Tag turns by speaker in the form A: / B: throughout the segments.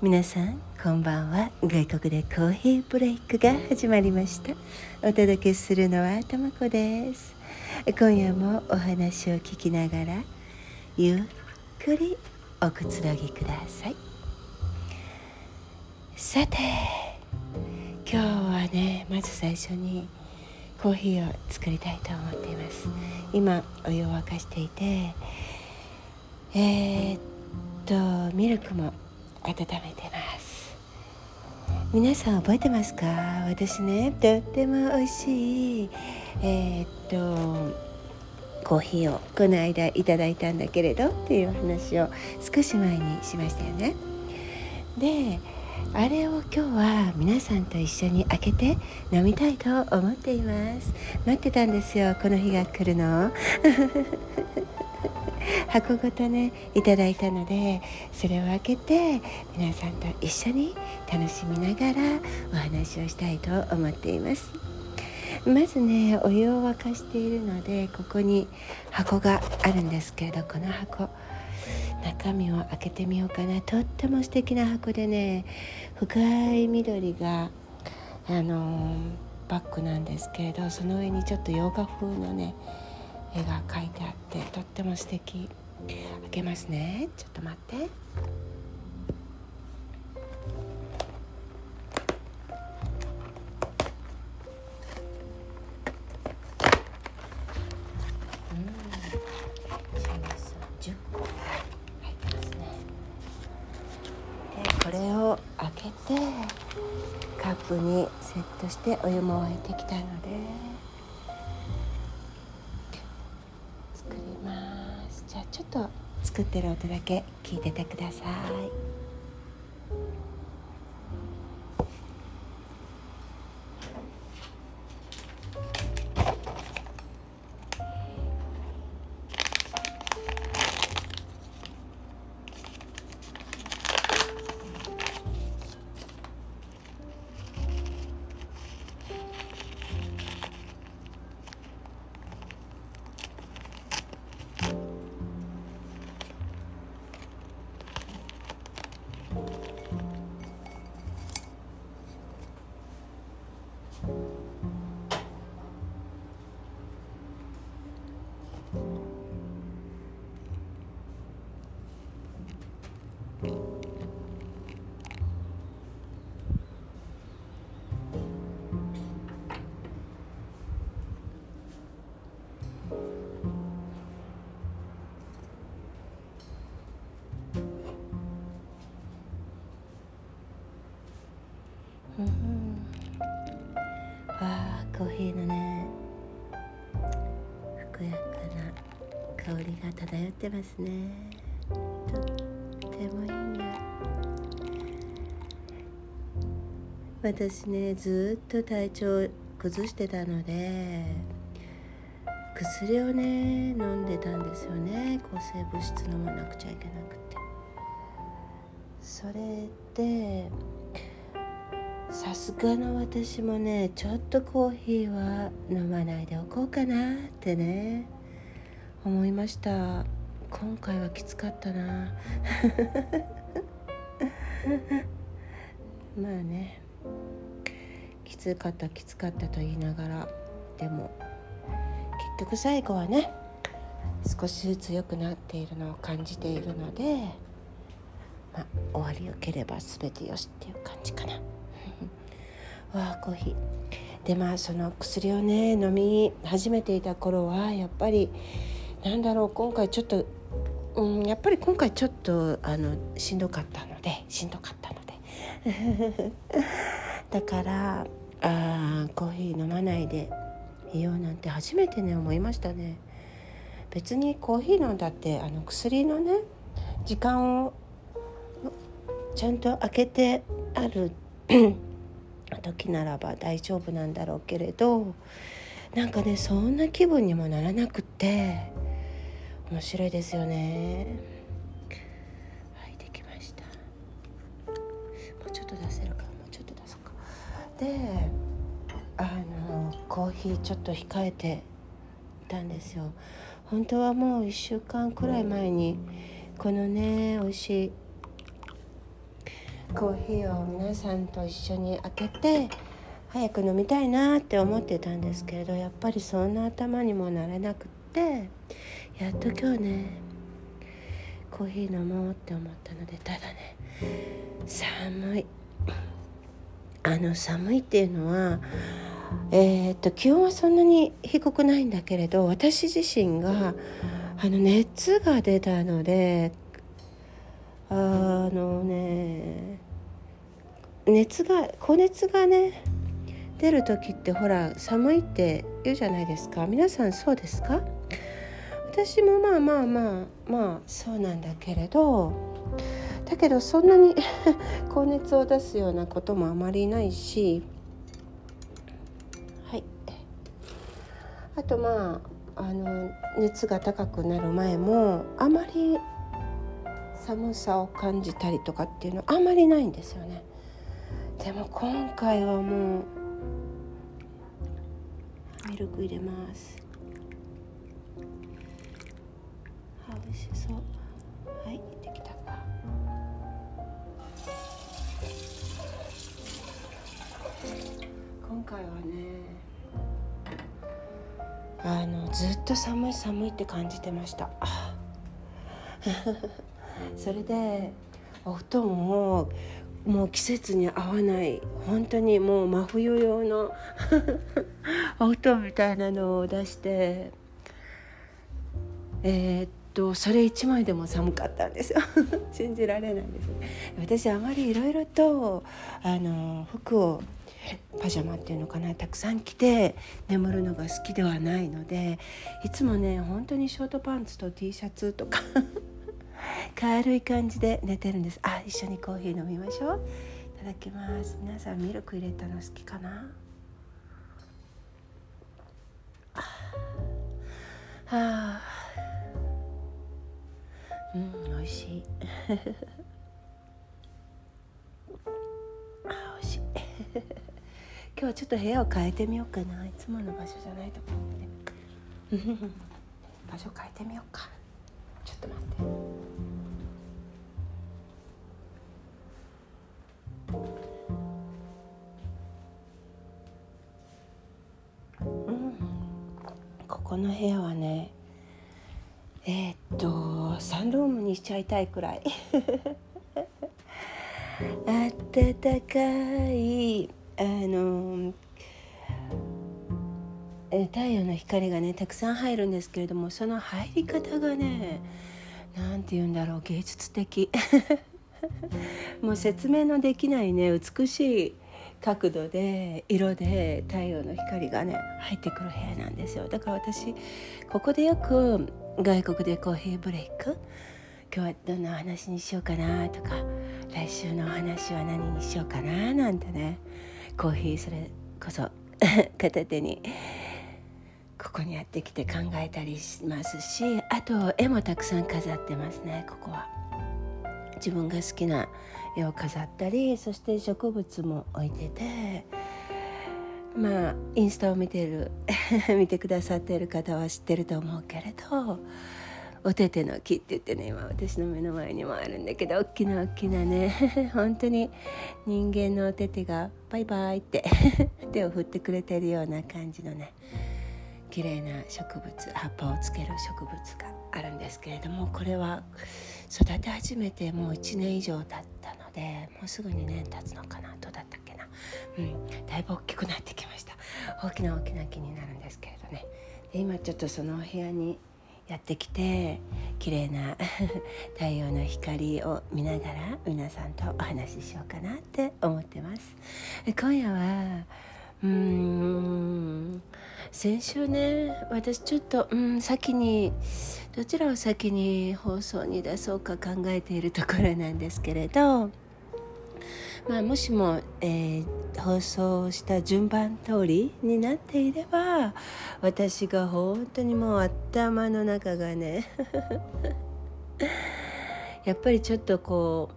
A: 皆さんこんばんは。外国でコーヒーブレイクが始まりました。お届けするのはともこです。今夜もお話を聞きながらゆっくりおくつろぎください。さて今日はねまず最初にコーヒーを作りたいと思っています。今お湯を沸かしていてえー、っとミルクも温めてます。皆さん覚えてますか？私ねとっても美味しいえー、っとコーヒーをこの間いただいたんだけれどっていう話を少し前にしましたよね。であれを今日は皆さんと一緒に開けて飲みたいと思っています。待ってたんですよこの日が来るの。箱ごとねいただいたのでそれを開けて皆さんと一緒に楽しみながらお話をしたいと思っています。まずねお湯を沸かしているのでここに箱があるんですけれどこの箱。中身を開けてみようかな。とっても素敵な箱でね深い緑があのバッグなんですけれどその上にちょっと洋画風のね絵が描いてあってとっても素敵。開けますね。ちょっと待って。そしてお湯も沸いてきたので作りますじゃあちょっと作ってる音だけ聞いててください。が漂ってます。ねとってもいい匂い私ねずっと体調崩してたので薬をね飲んでたんですよね。抗生物質飲まなくちゃいけなくて。それでさすがの私もねちょっとコーヒーは飲まないでおこうかなってね。思いました。今回はきつかったな。まあね。きつかったきつかったと言いながら。でも結局最後はね少しずつ良くなっているのを感じているので、まあ、終わりよければ全てよしっていう感じかな。わあコーヒー。でまあその薬をね飲み始めていた頃はやっぱりなんだろう今回ちょっと、うん、やっぱり今回ちょっとあのしんどかったのでしんどかったので。だからあコーヒー飲まないでいようなんて初めてね思いましたね。別にコーヒー飲んだってあの薬のね時間をちゃんと開けてある 時ならば大丈夫なんだろうけれどなんかねそんな気分にもならなくって。面白いですよね。はいできました。もうちょっと出せるか。もうちょっと出そうか。であのコーヒーちょっと控えていたんですよ。本当はもう1週間くらい前にこのね美味しいコーヒーを皆さんと一緒に開けて早く飲みたいなって思ってたんですけれどやっぱりそんな頭にもなれなくってやっと今日ねコーヒー飲もうって思ったのでただね寒い。あの寒いっていうのはえー、っと気温はそんなに低くないんだけれど私自身があの熱が出たのであのね熱が高熱がね出る時ってほら寒いって言うじゃないですか。皆さんそうですか？私もまあまあまあまあそうなんだけれどだけどそんなに 高熱を出すようなこともあまりないしはい。あとまああの熱が高くなる前もあまり寒さを感じたりとかっていうのはあまりないんですよね。でも今回はもうミルク入れます。あ美味しそう。はいできたか。今回はねあのずっと寒い寒いって感じてました。それでお布団をもう季節に合わない本当にもう真冬用の お布団みたいなのを出してえー、っとそれ1枚でも寒かったんですよ。信じられないです私あまりいろいろとあの服をパジャマっていうのかなたくさん着て眠るのが好きではないのでいつもね本当にショートパンツと T シャツとか 軽い感じで寝てるんです。あ一緒にコーヒー飲みましょう。いただきます。皆さんミルク入れたの好きかな？はあうん美味しい。あ美味しい。今日はちょっと部屋を変えてみようかな。いつもの場所じゃないと思って場所変えてみようか。ちょっと待って。うん。ここの部屋はねえー、っとサンルームにしちゃいたいくらい。あったかいあの太陽の光がねたくさん入るんですけれどもその入り方がね何て言うんだろう芸術的。もう説明のできないね美しい角度で色で太陽の光がね入ってくる部屋なんですよ。だから私ここでよく外国でコーヒーブレイク？今日はどんなお話にしようかなとか来週のお話は何にしようかななんてねコーヒーそれこそ 片手にここにやってきて考えたりしますしあと絵もたくさん飾ってますねここは。自分が好きな絵を飾ったりそして植物も置いててまあインスタを見てる 見てくださっている方は知ってると思うけれどお手手の木って言ってね今私の目の前にもあるんだけど大きな大きなね 本当に人間のお手手がバイバイって 手を振ってくれてるような感じのね綺麗な植物葉っぱをつける植物があるんですけれどもこれは育て始めてもう1年以上経ったのでもうすぐ2年経つのかなどうだったっけ？な、うん、だいぶ大きくなってきました。大きな大きな木になるんですけれどね。で今ちょっとそのお部屋にやってきて綺麗な 太陽の光を見ながら皆さんとお話ししようかなって思ってます。今夜はうーん先週ね私ちょっと、うん、先にどちらを先に放送に出そうか考えているところなんですけれど、まあ、もしも、えー、放送した順番通りになっていれば私が本当にもう頭の中がね やっぱりちょっとこ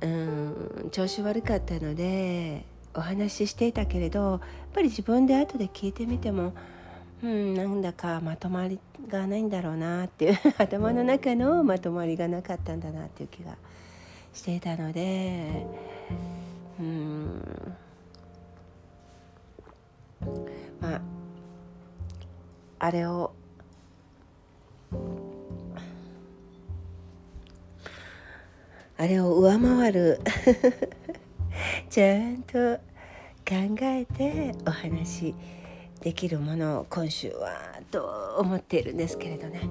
A: ううん調子悪かったのでお話ししていたけれどやっぱり自分で後で聞いてみてもうんなんだかまとまりがないんだろうなっていう 頭の中のまとまりがなかったんだなっていう気がしていたのでうん。まああれをあれを上回る ちゃんと考えてお話できるものを今週はと思っているんですけれどね。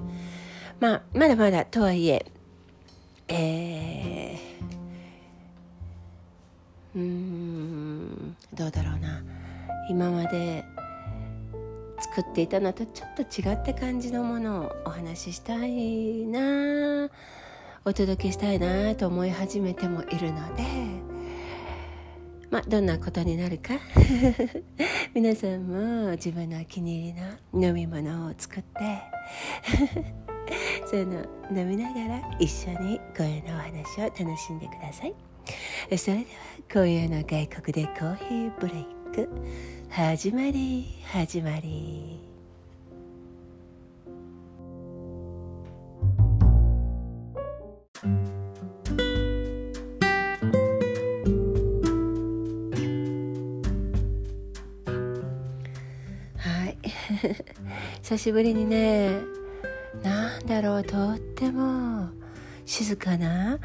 A: まあまだまだとはいええー、うーん。どうだろうな。今まで作っていたのとちょっと違った感じのものをお話ししたいな。お届けしたいなと思い始めてもいるので。まあどんなことになるか。皆さんも自分のお気に入りの飲み物を作って。そういうの飲みながら一緒に声のお話を楽しんでください。それでは今夜の外国でコーヒーブレイク。始まり始まり。はい。久しぶりにね。なんだろうとっても。静かな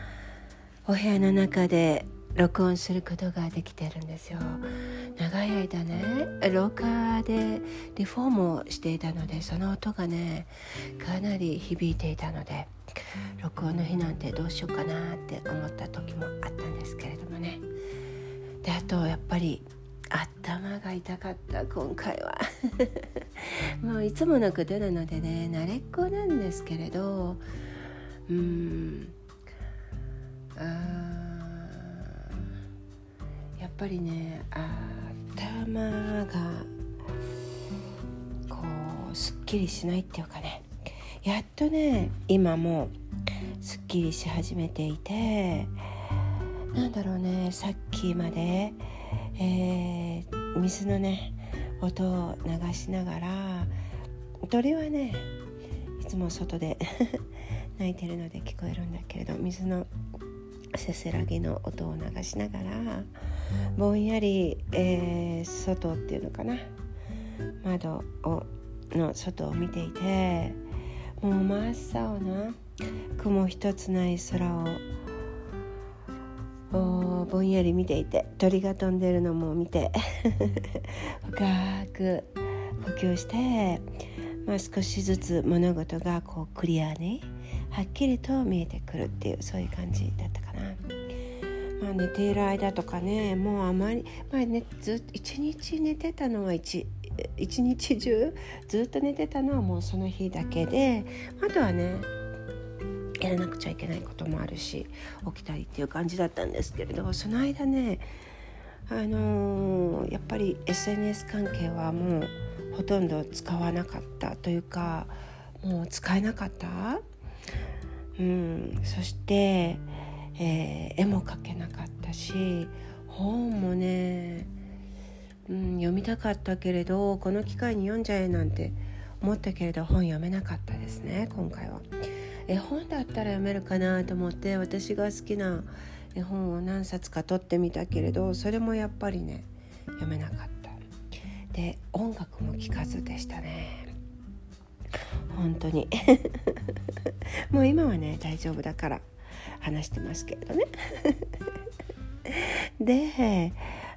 A: お部屋の中で録音することができてるんですよ。長い間ね廊下でリフォームをしていたのでその音がねかなり響いていたので録音の日なんてどうしようかなって思った時もあったんですけれどもね。であとやっぱり頭が痛かった今回は。もういつものことなのでね慣れっこなんですけれどうん。あやっぱりね頭がこうすっきりしないっていうかね。やっとね今もすっきりし始めていてなんだろうねさっきまでえー、水のね音を流しながら鳥はねいつも外で 鳴いてるので聞こえるんだけれど水のせせらぎの音を流しながらぼんやり、えー、外っていうのかな。窓をの外を見ていてもう真っ青な雲一つない空をぼんやり見ていて鳥が飛んでるのも見て深く呼吸して、まあ、少しずつ物事がこうクリアにはっきりと見えてくるっていうそういう感じだったかな。まあ、寝ている間とかねもうあまり、まあね、ずっと一日寝てたのは一日中ずっと寝てたのはもうその日だけであとはねやらなくちゃいけないこともあるし起きたりっていう感じだったんですけれどその間ねあのー、やっぱり SNS 関係はもうほとんど使わなかったというかもう使えなかった、うん、そして、えー、絵も描けなかったし本もね、うん、読みたかったけれどこの機会に読んじゃえなんて思ったけれど本読めなかったですね今回は。絵本だったら読めるかなと思って私が好きな絵本を何冊か取ってみたけれどそれもやっぱりね読めなかった。で音楽も聴かずでしたね。本当に。もう今はね大丈夫だから話してますけれどね。で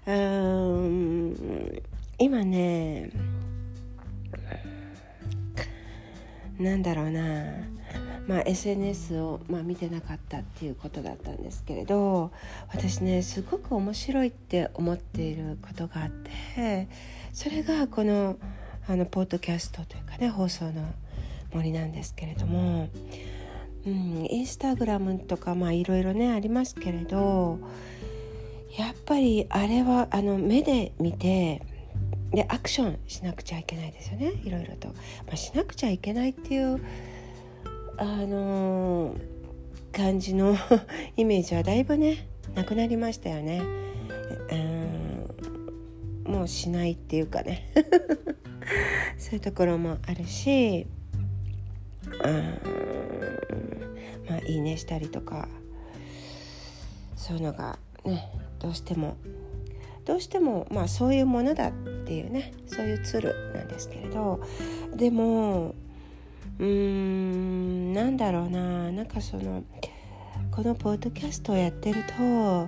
A: うん今ねなんだろうな。まあ、SNS を、まあ、見てなかったっていうことだったんですけれど私ねすごく面白いって思っていることがあってそれがこのあのポッドキャストというかね放送の森なんですけれども、うん、インスタグラムとかまあいろいろねありますけれどやっぱりあれはあの目で見てでアクションしなくちゃいけないですよねいろいろと、まあ、しなくちゃいけないっていうあのー、感じの イメージはだいぶねなくなりましたよね。うん。もうしないっていうかね。そういうところもあるしうん。まあいいねしたりとか。そういうのがねどうしてもどうしてもまあそういうものだっていうねそういうツールなんですけれど。でもうーんなんだろうな。なんかそのこのポッドキャストをやってると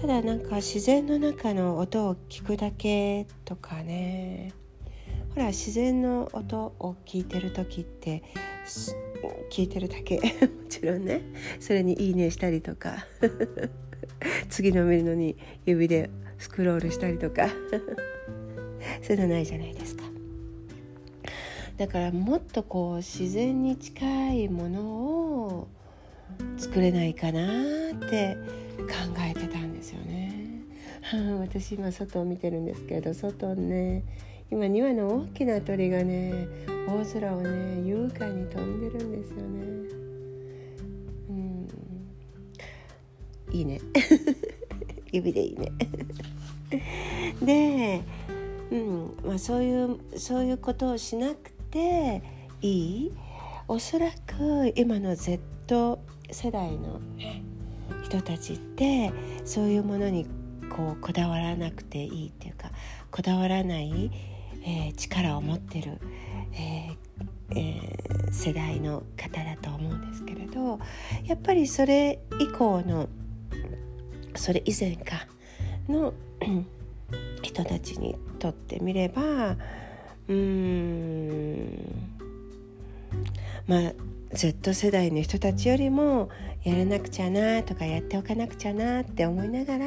A: ただなんか自然の中の音を聞くだけとかね。ほら自然の音を聞いてる時って聞いてるだけ。もちろんね。それに「いいね」したりとか。次の見るのに指でスクロールしたりとか。そういうのないじゃないですか。だからもっとこう自然に近いものを作れないかなって考えてたんですよね。私今外を見てるんですけど外ね今2羽の大きな鳥がね大空をね優雅に飛んでるんですよね。うん。いいね。指でいいね。で、うん。まあ、そういうそういうことをしなくていい？おそらく今の Z 世代の、人たちってそういうものにこうこだわらなくていいっていうかこだわらない、えー、力を持ってる、えーえー、世代の方だと思うんですけれどやっぱりそれ以降のそれ以前かの人たちにとってみればうーん。まあ Z 世代の人たちよりもやらなくちゃなとかやっておかなくちゃなって思いながら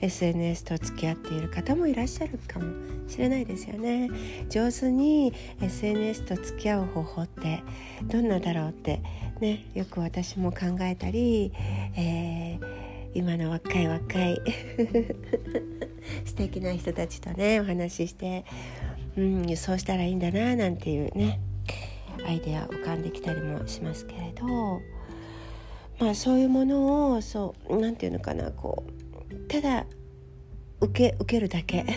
A: SNS と付き合っている方もいらっしゃるかもしれないですよね。上手に SNS と付き合う方法ってどんなだろうってねよく私も考えたり、えー今の若い若い 素敵な人たちとねお話しして、うん、そうしたらいいんだななんていうねアイデア浮かんできたりもしますけれどまあそういうものをそう何て言うのかなこうただ受け受けるだけ。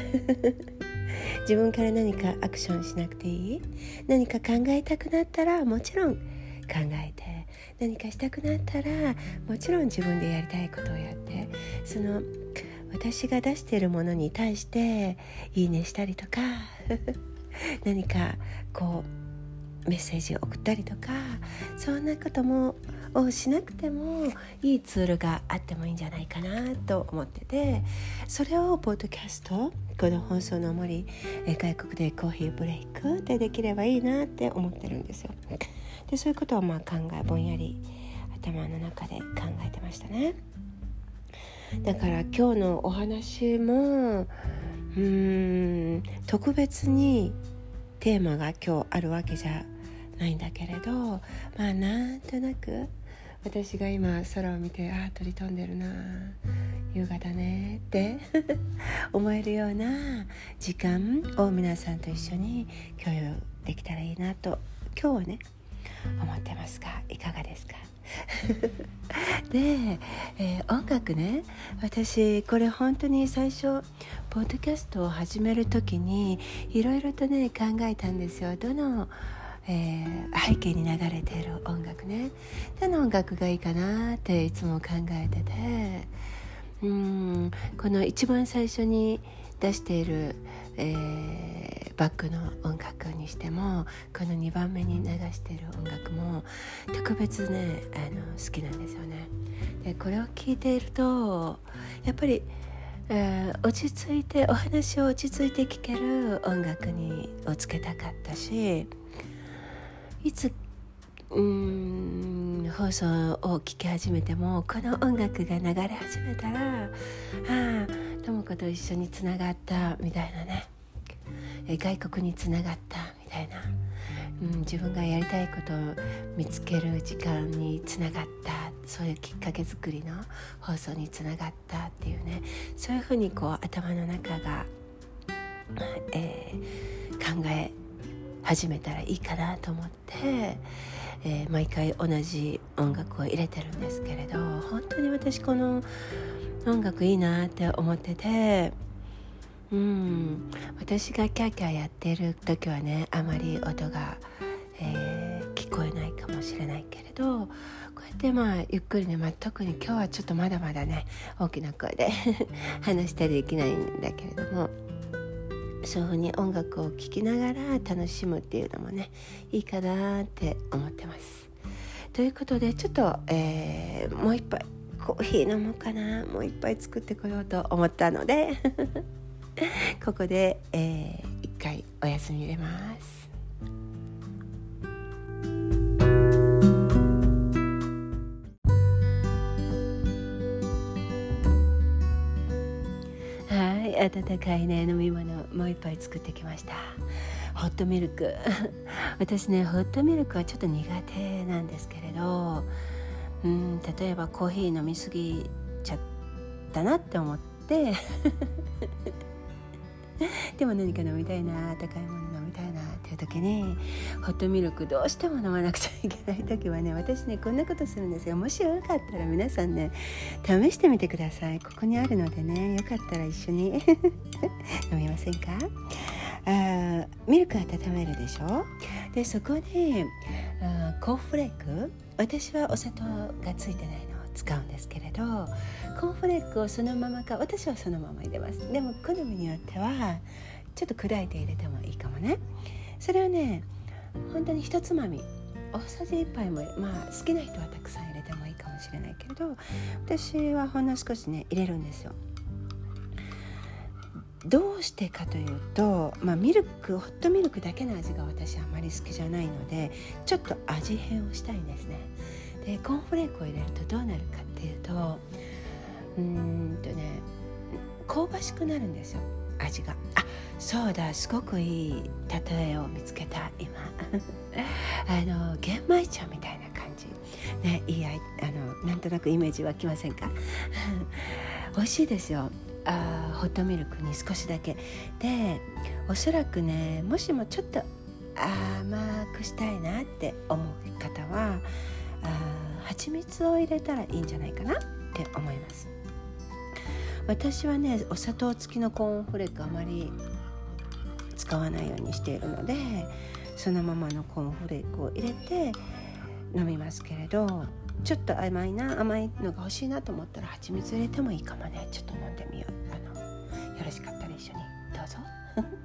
A: 自分から何かアクションしなくていい？何か考えたくなったらもちろん考えて。何かしたくなったらもちろん自分でやりたいことをやって。その私が出しているものに対していいねしたりとか 何かこうメッセージを送ったりとかそんなこともをしなくてもいいツールがあってもいいんじゃないかなと思っててそれをポッドキャストこの放送の森外国でコーヒーブレイクでできればいいなって思ってるんですよ。でそういうことをまあ考えぼんやり頭の中で考えてましたねだから今日のお話もうーん特別にテーマが今日あるわけじゃないんだけれどまあなんとなく私が今空を見てああ鳥飛んでるな優雅だねって 思えるような時間を皆さんと一緒に共有できたらいいなと今日はね思ってますがいかがですか？で、えー、音楽ね。私これ本当に最初ポッドキャストを始める時にいろいろとね考えたんですよ。どの、えー、背景に流れている音楽ね。どの音楽がいいかなっていつも考えてて。うんこの一番最初に出している、えー、バックの音楽にしてもこの2番目に流している音楽も特別ねあの好きなんですよね。でこれを聴いているとやっぱり、えー、落ち着いてお話を落ち着いて聴ける音楽にをつけたかったしいつうん放送を聴き始めてもこの音楽が流れ始めたらああ智子と一緒につながったみたいなね。外国につながったみたいな、うん、自分がやりたいことを見つける時間につながった。そういうきっかけ作りの放送につながったっていうね。そういうふうにこう頭の中が、えー、考え始めたらいいかなと思って。えー、毎回同じ音楽を入れてるんですけれど本当に私この音楽いいなって思っててうん私がキャーキャーやってる時はねあまり音が、えー、聞こえないかもしれないけれどこうやっでまあゆっくりね、まあ、特に今日はちょっとまだまだね大きな声で 話したりできないんだけれどもそういうふうに音楽を聴きながら楽しむっていうのもねいいかなって思ってます。ということでちょっと、えー、もう一杯コーヒー飲もうかなもう一杯作ってこようと思ったので ここで、えー、一回お休み入れます。温かいね飲み物もう一杯作ってきました。ホットミルク。私ねホットミルクはちょっと苦手なんですけれどうん例えばコーヒー飲みすぎちゃったなって思って。でも何か飲みたいな高いものいなっていう時にホットミルクどうしても飲まなくちゃいけない時はね私ねこんなことするんですよ。もしよかったら皆さんね試してみてください。ここにあるのでねよかったら一緒に 飲みませんか？あミルク温めるでしょ？でそこであコーンフレーク？私はお砂糖がついてないのを使うんですけれどコーンフレークをそのままか私はそのまま入れます。でも好みによってはちょっと砕いて入れてもいいかもね。それをね本当に一つまみ大さじ1杯もまあ好きな人はたくさん入れてもいいかもしれないけれど私はほんの少しね入れるんですよ。どうしてかというと、まあ、ミルクホットミルクだけの味が私あまり好きじゃないのでちょっと味変をしたいんですね。でコーンフレークを入れるとどうなるかっていうとうんとね香ばしくなるんですよ。味が。あそうだすごくいい例えを見つけた今。あの玄米茶みたいな感じ。ねいいあのなんとなくイメージ湧きませんか？美味しいですよ。あホットミルクに少しだけ。でおそらくねもしもちょっと甘くしたいなって思う方はあ蜂蜜を入れたらいいんじゃないかなって思います。私はねお砂糖付きのコーンフレークあまり使わないようにしているのでそのままのコーンフレークを入れて飲みますけれどちょっと甘いな甘いのが欲しいなと思ったら蜂蜜入れてもいいかもね。ちょっと飲んでみよう。あのよろしかったら一緒に。どうぞ。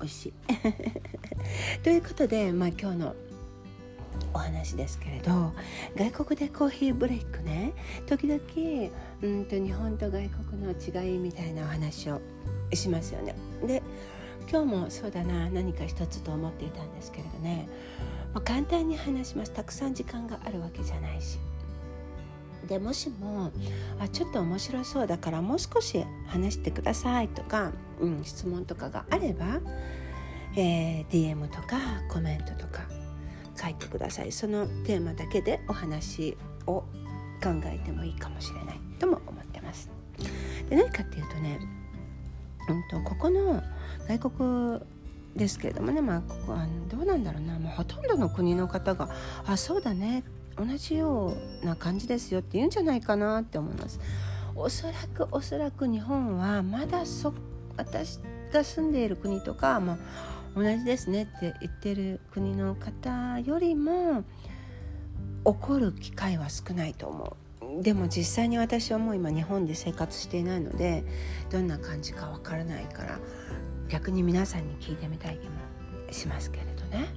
A: 美味しい。ということで、まあ、今日のお話ですけれど外国でコーヒーブレイクね時々うんと日本と外国の違いみたいなお話をしますよね。で今日もそうだな何か一つと思っていたんですけれどね、まあ、簡単に話しますたくさん時間があるわけじゃないし。でもしもあちょっと面白そうだからもう少し話してくださいとか、うん、質問とかがあれば、えー、DM とかコメントとか書いてください。そのテーマだけでお話を考えてもいいかもしれない。とも思ってます。で何かっていうとね、うんと、ここの外国ですけれどもねまあここはどうなんだろうな。もうほとんどの国の方が「あそうだね。同じような感じですよ」って言うんじゃないかなって思います。おそらくおそらく日本はまだそ私が住んでいる国とか、まあ、同じですねって言ってる国の方よりも怒る機会は少ないと思うでも実際に私はもう今日本で生活していないのでどんな感じかわからないから逆に皆さんに聞いてみたい気もしますけれどね。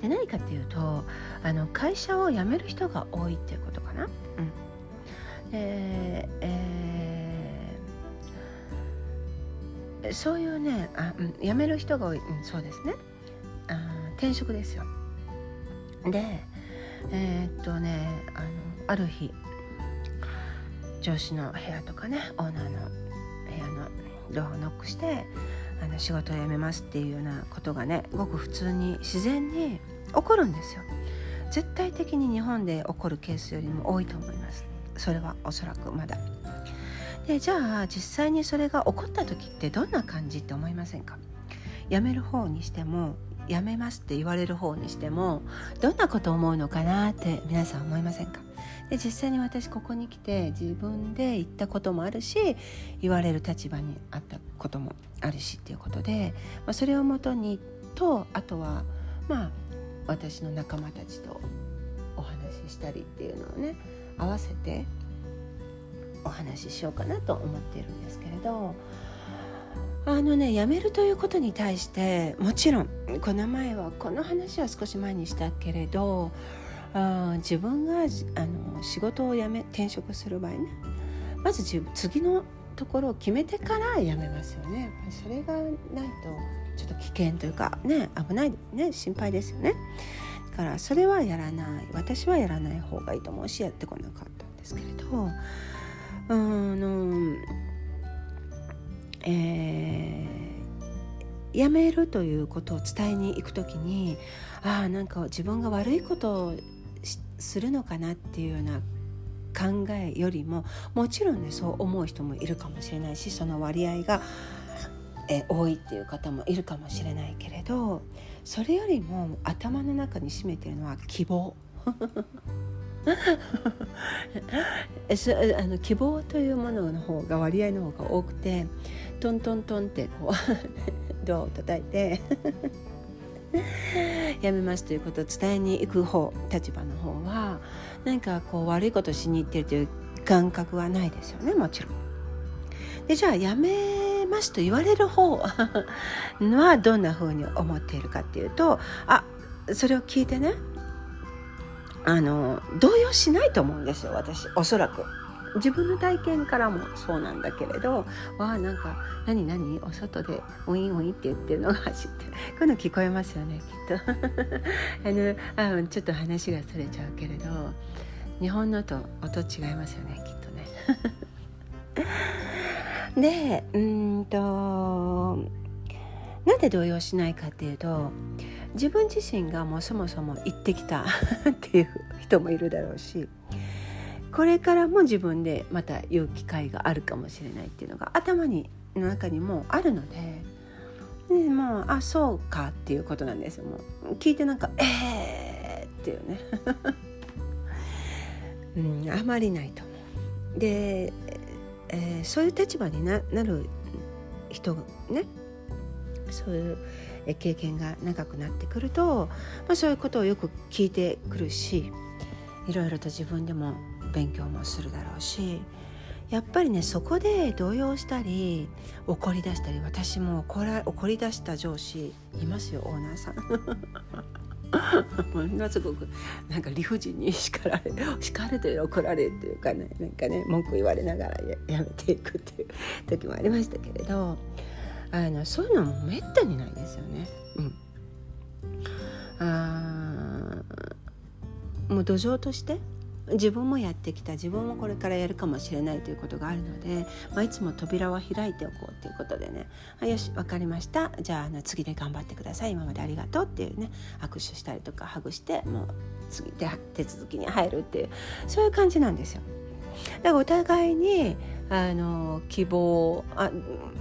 A: で何かっていうとあの会社を辞める人が多いっていうことかな。うん、でえーそういうねあ、ん、辞める人が多い、うん、そうですね。あ転職ですよ。でえー、っとねあのある日上司の部屋とかねオーナーの部屋のドアをノックしてあの仕事を辞めますっていうようなことがねごく普通に自然に起こるんですよ。絶対的に日本で起こるケースよりも多いと思います。それはおそらくまだ。でじゃあ実際にそれが起こった時ってどんな感じって思いませんか？辞める方にしても辞めますって言われる方にしてもどんなこと思うのかなって皆さん思いませんか？で実際に私ここに来て自分で言ったこともあるし言われる立場にあったこともあるしっていうことで、まあ、それをもとにとあとはまあ私の仲間たちとお話ししたりっていうのをね合わせてお話ししようかなと思っているんですけれどあのね辞めるということに対してもちろんこの前はこの話は少し前にしたけれどあ自分があの仕事を辞め転職する場合ねまず次のところを決めてから辞めますよね。やっぱりそれがないとちょっと危険というかね危ないね心配ですよね。だからそれはやらない。私はやらない方がいいと思うしやってこなかったんですけれどうんのえー、辞めるということを伝えに行く時にああなんか自分が悪いことをするのかなっていうような考えよりももちろんねそう思う人もいるかもしれないしその割合が、え多いっていう方もいるかもしれないけれどそれよりも頭の中に占めてるのは希望。あの希望というものの方が割合の方が多くてトントントンってこう ドアを叩いて やめますということを伝えに行く方立場の方は何かこう悪いことしに行ってるという感覚はないですよねもちろん。でじゃあやめますと言われる方はどんなふうに思っているかっていうとあそれを聞いてねあの動揺しないと思うんですよ私おそらく。自分の体験からもそうなんだけれどわあなんか何何？お外でウィンウィンって言ってるのが走って こういうの聞こえますよねきっと あのあちょっと話がそれちゃうけれど日本のと音違いますよねきっとね。でうんとなんで動揺しないかっていうと自分自身がもうそもそも行ってきた っていう人もいるだろうしこれからも自分でまた言う機会があるかもしれないっていうのが頭にの中にもあるのででもうあそうかっていうことなんですよもう聞いてなんか「えー!」っていうね うんあまりないと思う。で、えー、そういう立場になる人がねそういう経験が長くなってくると、まあ、そういうことをよく聞いてくるしいろいろと自分でも勉強もするだろうしやっぱりねそこで動揺したり怒り出したり私も怒ら怒り出した上司いますよオーナーさん。ものすごくなんか理不尽に叱られ叱るという怒られるっていうかねなんかね文句言われながらやめていくっていう時もありましたけれどあのそういうのもめったにないですよね。うん、あもう土壌として自分もやってきた自分もこれからやるかもしれないということがあるので、まあ、いつも扉は開いておこうということでね「あよし分かりましたじゃああの次で頑張ってください今までありがとう」っていうね握手したりとかハグしてもう次で手続きに入るっていうそういう感じなんですよ。だからお互いにあの希望あ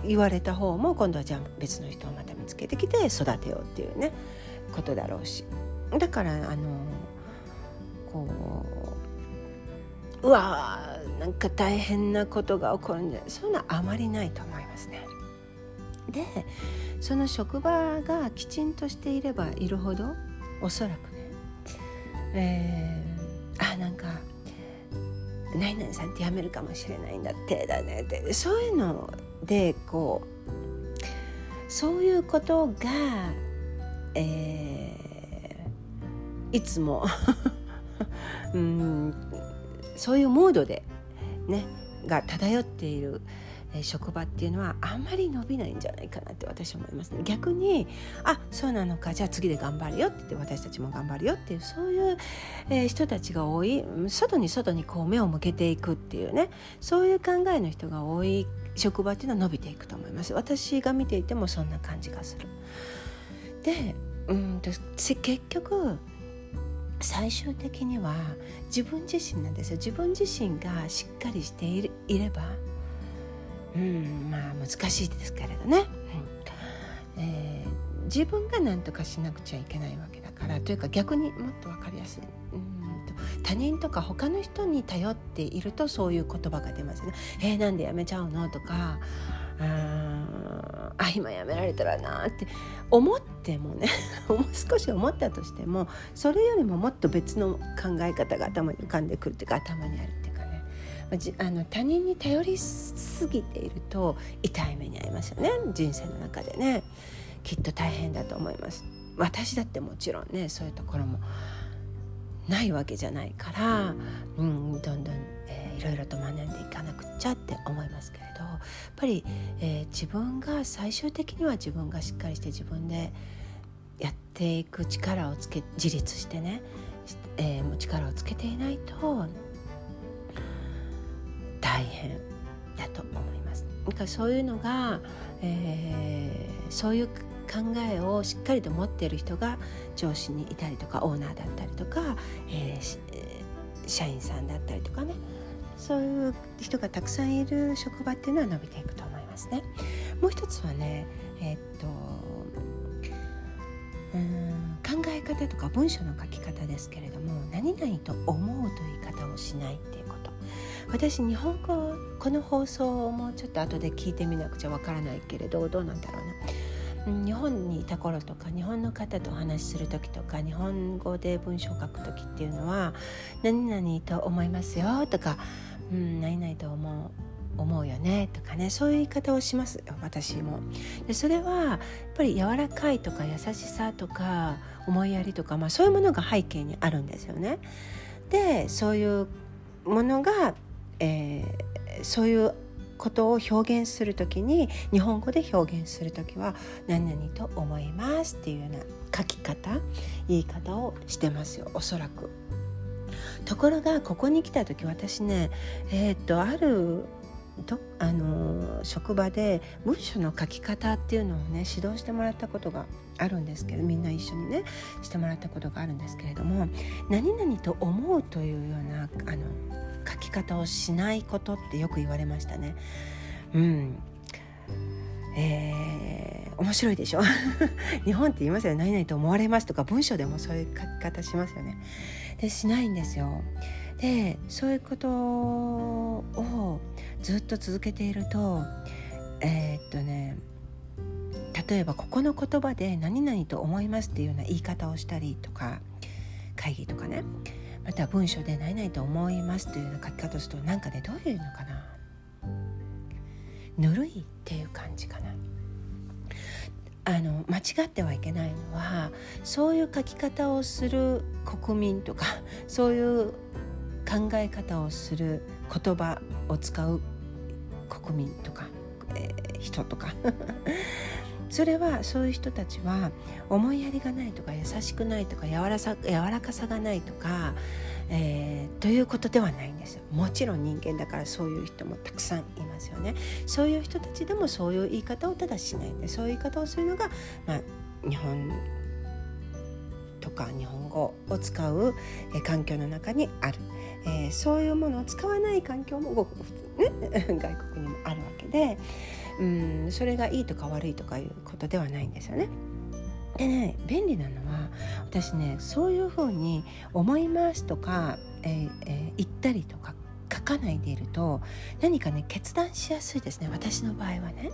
A: 言われた方も今度はじゃあ別の人をまた見つけてきて育てようっていうねことだろうしだからあのこううわーなんか大変なことが起こるんじゃそういうのはあまりないと思いますね。でその職場がきちんとしていればいるほどおそらくね、えー、あなんか何々さんって辞めるかもしれないんだってだねって。そういうのでこうそういうことが、えー、いつも うんそういうモードでねが漂っている。職場っていうのはあんまり伸びないんじゃないかなって私は思いますね。逆にあそうなのかじゃあ次で頑張るよって言って私たちも頑張るよっていうそういう、え、人たちが多い外に外にこう目を向けていくっていうねそういう考えの人が多い職場っていうのは伸びていくと思います。私が見ていてもそんな感じがする。でうんと結局最終的には自分自身なんですよ。自分自身がしっかりしていればうんまあ難しいですけれどね、うんえー、自分が何とかしなくちゃいけないわけだからというか逆にもっと分かりやすい。うんと他人とか他の人に頼っているとそういう言葉が出ますね。えー、なんでやめちゃうの？とかああ今やめられたらなって思ってもね 少し思ったとしてもそれよりももっと別の考え方が頭に浮かんでくるっていうか頭にあるあ、の他人に頼りすぎていると痛い目に遭いますよね。人生の中でね。きっと大変だと思います。私だってもちろんねそういうところもないわけじゃないから、うん、どんどん、えー、いろいろと学んでいかなくちゃって思いますけれどやっぱり、えー、自分が最終的には自分がしっかりして自分でやっていく力をつけ自立してね、えー、力をつけていないと大変だと思います。だからそういうのが、えー、そういう考えをしっかりと持っている人が上司にいたりとかオーナーだったりとか、えー、社員さんだったりとかねそういう人がたくさんいる職場っていうのは伸びていくと思いますね。もう一つはねえー、っとうん考え方とか文章の書き方ですけれども何々と思うという言い方をしないっていう私日本語この放送をもうちょっと後で聞いてみなくちゃわからないけれどどうなんだろうな。日本にいた頃とか日本の方とお話しする時とか日本語で文章を書く時っていうのは「何々と思いますよ」とか「うん何々と思う」思うよねとかねそういう言い方をします私も。でそれはやっぱり柔らかいとか優しさとか思いやりとか、まあ、そういうものが背景にあるんですよね。でそういうものが、えー、そういうことを表現する時に日本語で表現する時は「何々と思います」っていうような書き方言い方をしてますよおそらく。ところがここに来た時私ねえー、っとあるどあの職場で文章の書き方っていうのをね指導してもらったことがあるんですけどみんな一緒にねしてもらったことがあるんですけれども「何々と思う」というようなあの書き方をしないことってよく言われましたね。うんえー、面白いでしょ？日本って言いますよね何々と思われますとか文章でもそういう書き方しますよね。でしないんですよ。でそういうことをずっと続けているとえー、っとね例えばここの言葉で「何々と思います」っていうような言い方をしたりとか会議とかねまた文章で「何々と思います」というような書き方をするとなんかねどういうのかなぬるいっていう感じかな。あの間違ってはいけないのはそういう書き方をする国民とか そういう考え方をする言葉を使う国民とか、えー、人とか それはそういう人たちは思いやりがないとか優しくないとか柔らさ柔らかさがないとか、えー、ということではないんですよもちろん人間だからそういう人もたくさんいますよねそういう人たちでもそういう言い方をただしないんでそういう言い方をするのが、まあ、日本とか日本語を使う、え環境の中にある、えー、そういうものを使わない環境もごく普通ね 外国にもあるわけで。うんそれがいいとか悪いとかいうことではないんですよね。でね便利なのは私ねそういうふうに思いますとか、えーえー、言ったりとか書かないでいると何かね決断しやすいですね私の場合はね。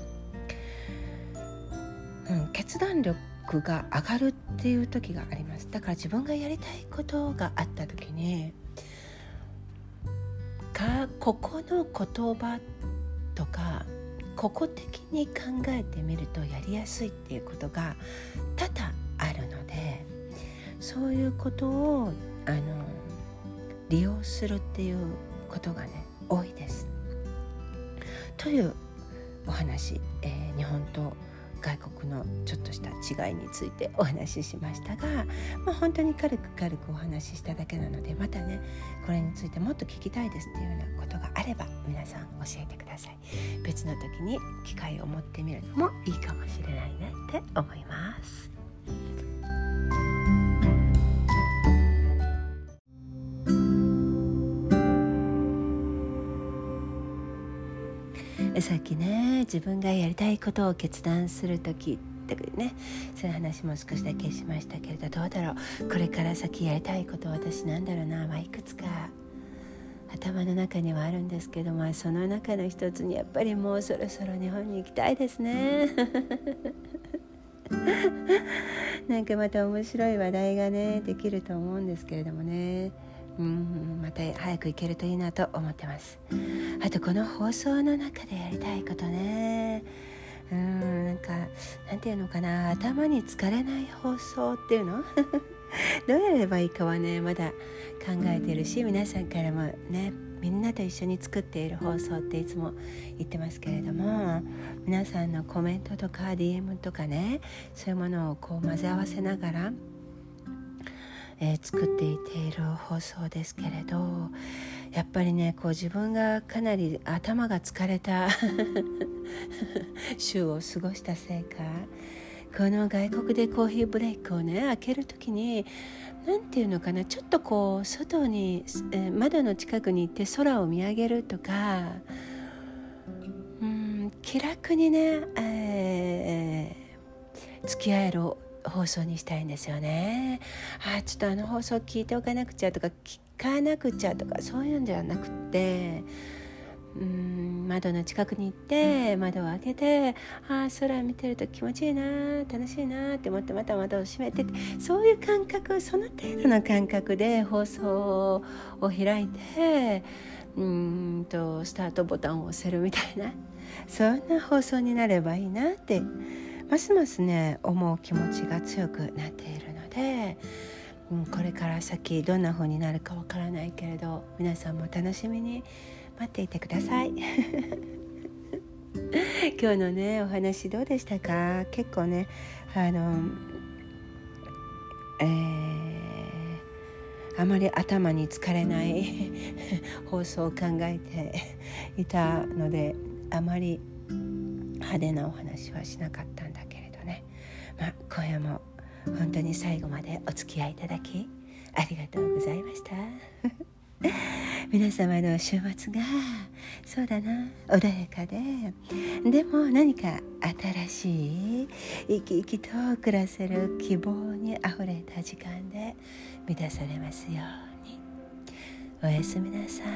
A: うん、決断力が上がるっていう時がありますだから自分がやりたいことがあった時にかここの言葉とか個々的に考えてみるとやりやすいっていうことが多々あるのでそういうことをあの利用するっていうことがね多いです。というお話、えー、日本と外国のちょっとした違いについてお話ししましたが、まあ、本当に軽く軽くお話ししただけなのでまたねこれについてもっと聞きたいですっていうようなことがあれば皆さん教えてください。別の時に機会を持ってみるのもいいかもしれないなって思います。さっきね自分がやりたいことを決断する時ってねそういう話も少しだけしましたけれどどうだろう。これから先やりたいこと私なんだろうな、まあ、いくつか頭の中にはあるんですけど、まあ、その中の一つにやっぱりもうそろそろ日本に行きたいですね。なんかまた面白い話題がねできると思うんですけれどもねうんまた早く行けるといいなと思ってます。あとこの放送の中でやりたいことね。うんなんかなんていうのかな。頭に疲れない放送っていうの？どうやればいいかはねまだ考えてるし皆さんからもねみんなと一緒に作っている放送っていつも言ってますけれども皆さんのコメントとか DM とかねそういうものをこう混ぜ合わせながら、えー、作っていている放送ですけれどやっぱりねこう自分がかなり頭が疲れた 週を過ごしたせいかこの外国でコーヒーブレイクをね開ける時に何て言うのかなちょっとこう外に、えー、窓の近くに行って空を見上げるとかうん気楽にね、えー、付き合える放送にしたいんですよね。あちょっとあの放送聞いておかなくちゃとか聞かなくちゃとかそういうんではなくってうん窓の近くに行って窓を開けてああ空見てると気持ちいいな楽しいなって思ってまた窓を閉めてそういう感覚その程度の感覚で放送を開いてうんとスタートボタンを押せるみたいなそんな放送になればいいなってますますね思う気持ちが強くなっているので。うん、これから先どんな風になるかわからないけれど皆さんも楽しみに待っていてください 今日のねお話どうでしたか？結構ねあのえー、あまり頭に疲れない 放送を考えていたのであまり派手なお話はしなかった、まあ、今夜も本当に最後までお付き合いいただきありがとうございました。皆様の週末がそうだな穏やかででも何か新しい生き生きと暮らせる希望にあふれた時間で満たされますように。おやすみなさい。